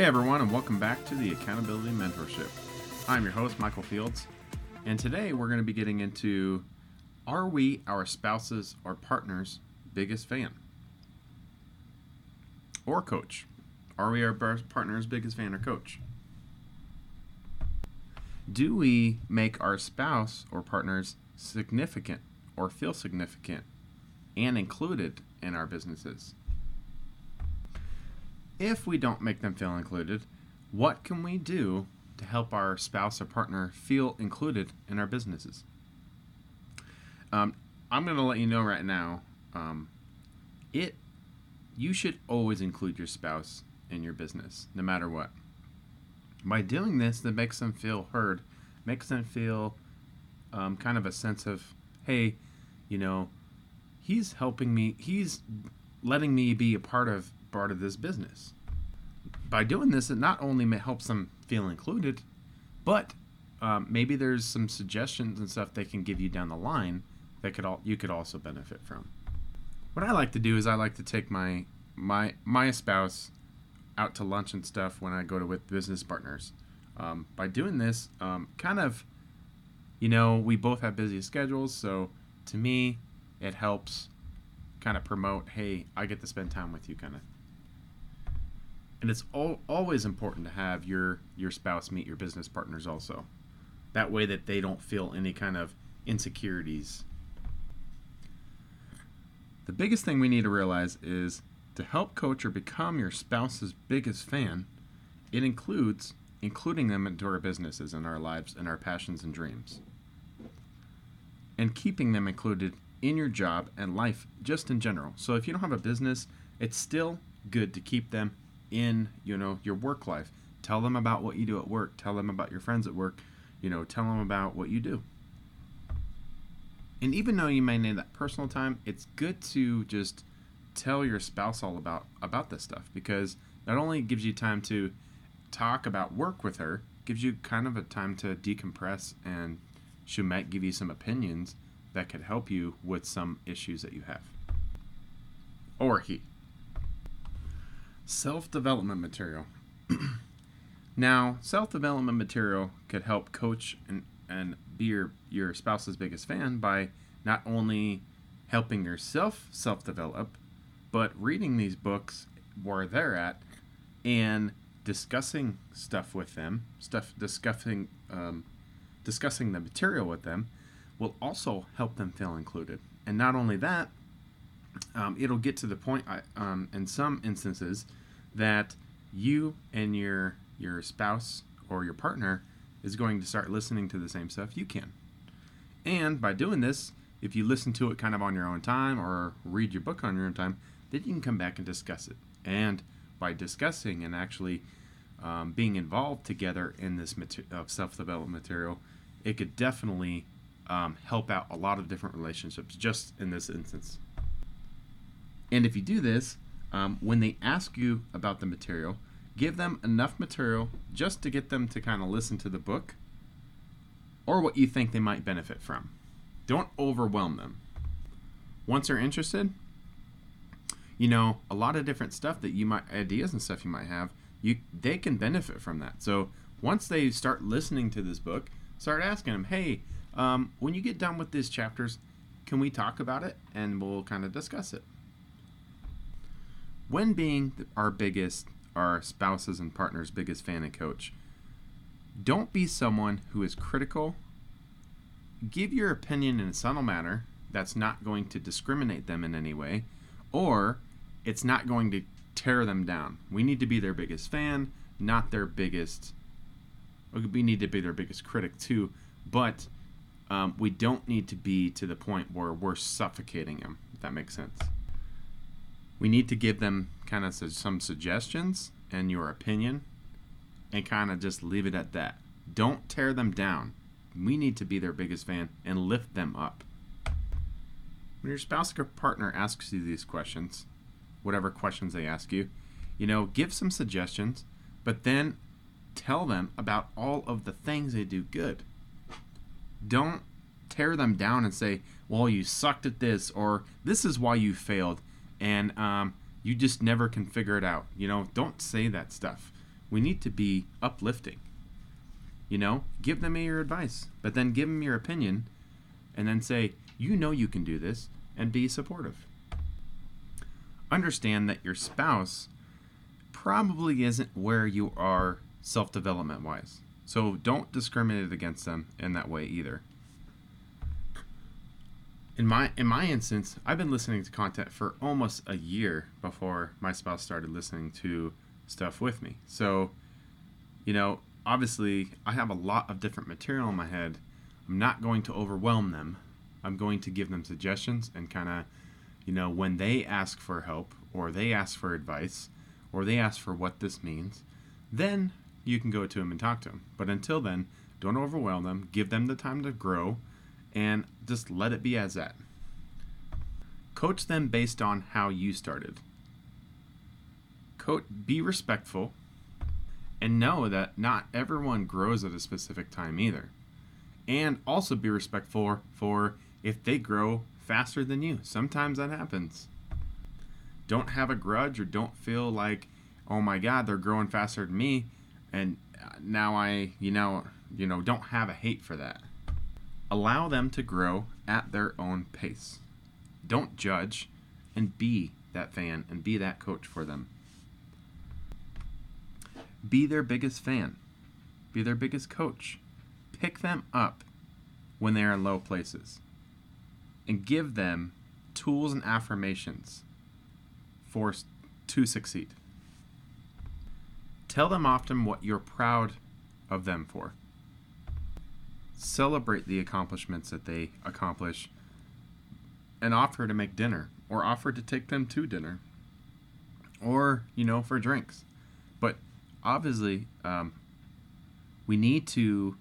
Hey everyone, and welcome back to the Accountability Mentorship. I'm your host, Michael Fields, and today we're going to be getting into Are we our spouse's or partner's biggest fan? Or coach? Are we our partner's biggest fan or coach? Do we make our spouse or partners significant or feel significant and included in our businesses? If we don't make them feel included, what can we do to help our spouse or partner feel included in our businesses? Um, I'm going to let you know right now. Um, it you should always include your spouse in your business, no matter what. By doing this, that makes them feel heard, makes them feel um, kind of a sense of, hey, you know, he's helping me. He's letting me be a part of part of this business. By doing this, it not only helps them feel included, but um, maybe there's some suggestions and stuff they can give you down the line that could all you could also benefit from. What I like to do is I like to take my my my spouse out to lunch and stuff when I go to with business partners. Um, by doing this, um, kind of, you know, we both have busy schedules, so to me, it helps kind of promote, hey, I get to spend time with you, kind of and it's all, always important to have your your spouse meet your business partners also. That way that they don't feel any kind of insecurities. The biggest thing we need to realize is to help coach or become your spouse's biggest fan it includes including them into our businesses and our lives and our passions and dreams. And keeping them included in your job and life just in general. So if you don't have a business it's still good to keep them in you know your work life. Tell them about what you do at work. Tell them about your friends at work. You know tell them about what you do. And even though you may need that personal time it's good to just tell your spouse all about about this stuff because not only gives you time to talk about work with her gives you kind of a time to decompress and she might give you some opinions that could help you with some issues that you have. Or he Self development material. now, self development material could help coach and, and be your, your spouse's biggest fan by not only helping yourself self develop, but reading these books where they're at and discussing stuff with them, stuff discussing um, discussing the material with them will also help them feel included. And not only that, um, it'll get to the point um, in some instances that you and your your spouse or your partner is going to start listening to the same stuff you can. And by doing this, if you listen to it kind of on your own time or read your book on your own time, then you can come back and discuss it. And by discussing and actually um, being involved together in this mater- uh, self development material, it could definitely um, help out a lot of different relationships just in this instance. And if you do this, um, when they ask you about the material, give them enough material just to get them to kind of listen to the book or what you think they might benefit from. Don't overwhelm them. Once they're interested, you know, a lot of different stuff that you might ideas and stuff you might have, you they can benefit from that. So once they start listening to this book, start asking them, "Hey, um, when you get done with these chapters, can we talk about it and we'll kind of discuss it?" When being our biggest, our spouses and partners' biggest fan and coach, don't be someone who is critical. Give your opinion in a subtle manner that's not going to discriminate them in any way, or it's not going to tear them down. We need to be their biggest fan, not their biggest. We need to be their biggest critic too, but um, we don't need to be to the point where we're suffocating them. If that makes sense we need to give them kind of some suggestions and your opinion and kind of just leave it at that. Don't tear them down. We need to be their biggest fan and lift them up. When your spouse or partner asks you these questions, whatever questions they ask you, you know, give some suggestions, but then tell them about all of the things they do good. Don't tear them down and say, well, you sucked at this, or this is why you failed and um, you just never can figure it out. You know, don't say that stuff. we need to be uplifting. You know, give them your advice, but then give them your opinion and then say, you know you can do this, and be supportive. Understand that your spouse probably isn't where you are self development wise. So don't discriminate against them in that way either. In my in my instance, I've been listening to content for almost a year before my spouse started listening to stuff with me. So, you know, obviously I have a lot of different material in my head. I'm not going to overwhelm them. I'm going to give them suggestions and kind of, you know, when they ask for help or they ask for advice or they ask for what this means, then you can go to them and talk to them. But until then, don't overwhelm them. Give them the time to grow and just let it be as that. Coach them based on how you started. Coach, be respectful and know that not everyone grows at a specific time either. And also be respectful for if they grow faster than you. Sometimes that happens. Don't have a grudge or don't feel like, oh my God, they're growing faster than me, and uh, now I, you know, you know, don't have a hate for that. Allow them to grow at their own pace. Don't judge, and be that fan and be that coach for them. Be their biggest fan. Be their biggest coach. Pick them up when they are in low places and give them tools and affirmations for to succeed. Tell them often what you're proud of them for. Celebrate the accomplishments that they accomplish and offer to make dinner or offer to take them to dinner or, you know, for drinks. But obviously, um, we need to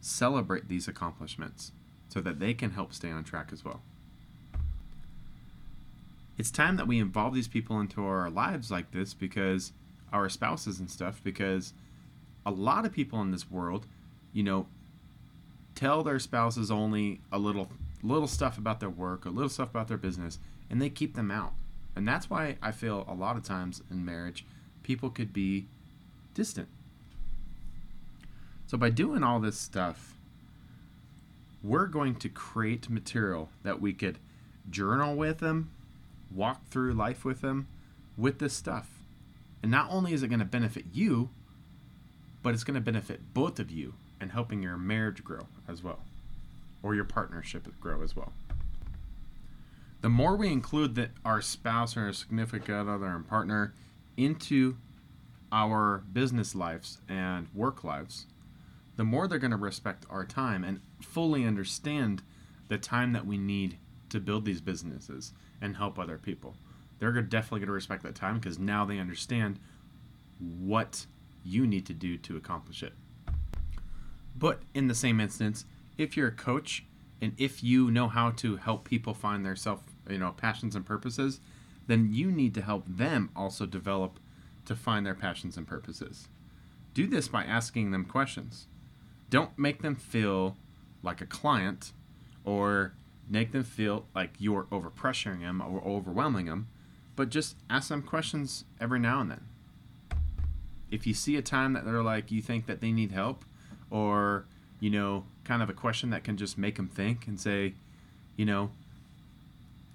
celebrate these accomplishments so that they can help stay on track as well. It's time that we involve these people into our lives like this because our spouses and stuff, because a lot of people in this world, you know, tell their spouses only a little little stuff about their work, a little stuff about their business, and they keep them out. And that's why I feel a lot of times in marriage, people could be distant. So by doing all this stuff, we're going to create material that we could journal with them, walk through life with them with this stuff. And not only is it going to benefit you, but it's going to benefit both of you and helping your marriage grow as well, or your partnership grow as well. The more we include our spouse or our significant other and partner into our business lives and work lives, the more they're going to respect our time and fully understand the time that we need to build these businesses and help other people. They're definitely going to respect that time because now they understand what you need to do to accomplish it. But in the same instance, if you're a coach and if you know how to help people find their self, you know, passions and purposes, then you need to help them also develop to find their passions and purposes. Do this by asking them questions. Don't make them feel like a client or make them feel like you're overpressuring them or overwhelming them, but just ask them questions every now and then. If you see a time that they're like, you think that they need help, or, you know, kind of a question that can just make them think and say, you know,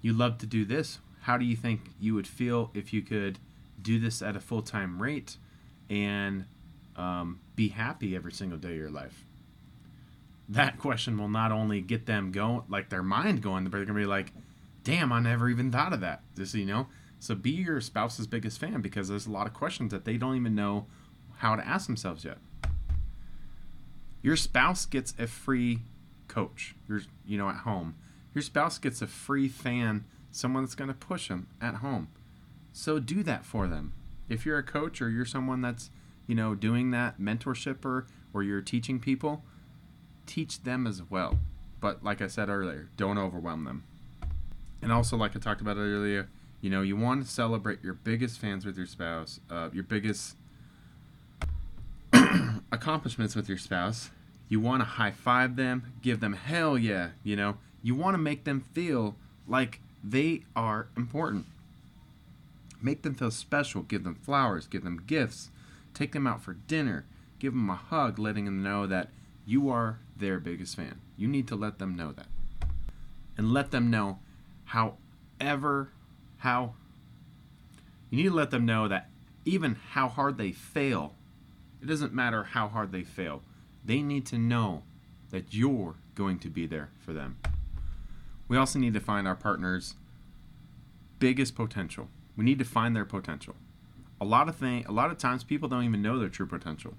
you love to do this. How do you think you would feel if you could do this at a full time rate and um, be happy every single day of your life? that question will not only get them going, like their mind going, but they're gonna be like, "Damn, I never even thought of that." Just you know, so be your spouse's biggest fan because there's a lot of questions that they don't even know how to ask themselves yet. Your spouse gets a free coach. Your you know at home. Your spouse gets a free fan, someone that's gonna push them at home. So do that for them. If you're a coach or you're someone that's you know doing that mentorship or or you're teaching people teach them as well. But like I said earlier, don't overwhelm them. And also, like I talked about earlier, you know, you want to celebrate your biggest fans with your spouse, uh, your biggest accomplishments with your spouse. You want to high five them, give them hell yeah, you know. You want to make them feel like they are important. Make them feel special, give them flowers, give them gifts, take them out for dinner, give them a hug, letting them know that you are their biggest fan. You need to let them know that. And let them know however, how, you need to let them know that even how hard they fail, it doesn't matter how hard they fail. They need to know that you're going to be there for them. We also need to find our partners' biggest potential. We need to find their potential. A lot of thing, a lot of times people don't even know their true potential.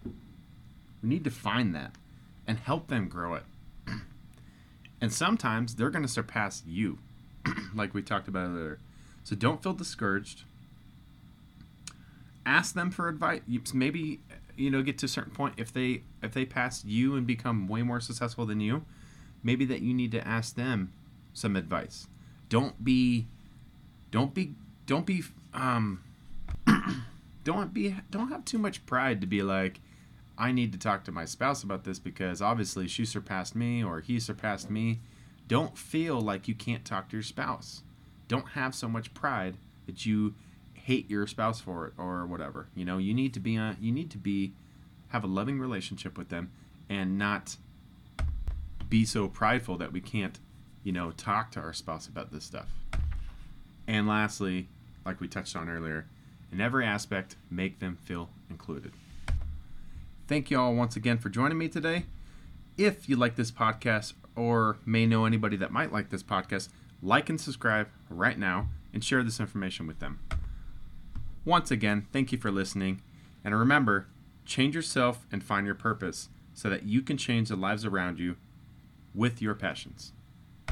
We need to find that and help them grow it. and sometimes they're going to surpass you, like we talked about earlier. So don't feel discouraged. Ask them for advice. Maybe you know get to a certain point if they if they pass you and become way more successful than you, maybe that you need to ask them some advice. Don't be don't be don't be um don't be don't have too much pride to be like I need to talk to my spouse about this because obviously she surpassed me or he surpassed me. Don't feel like you can't talk to your spouse. Don't have so much pride that you hate your spouse for it or whatever. You know, you need to be a, you need to be have a loving relationship with them and not be so prideful that we can't, you know, talk to our spouse about this stuff. And lastly, like we touched on earlier, in every aspect, make them feel included. Thank you all once again for joining me today. If you like this podcast or may know anybody that might like this podcast, like and subscribe right now and share this information with them. Once again, thank you for listening. And remember, change yourself and find your purpose so that you can change the lives around you with your passions.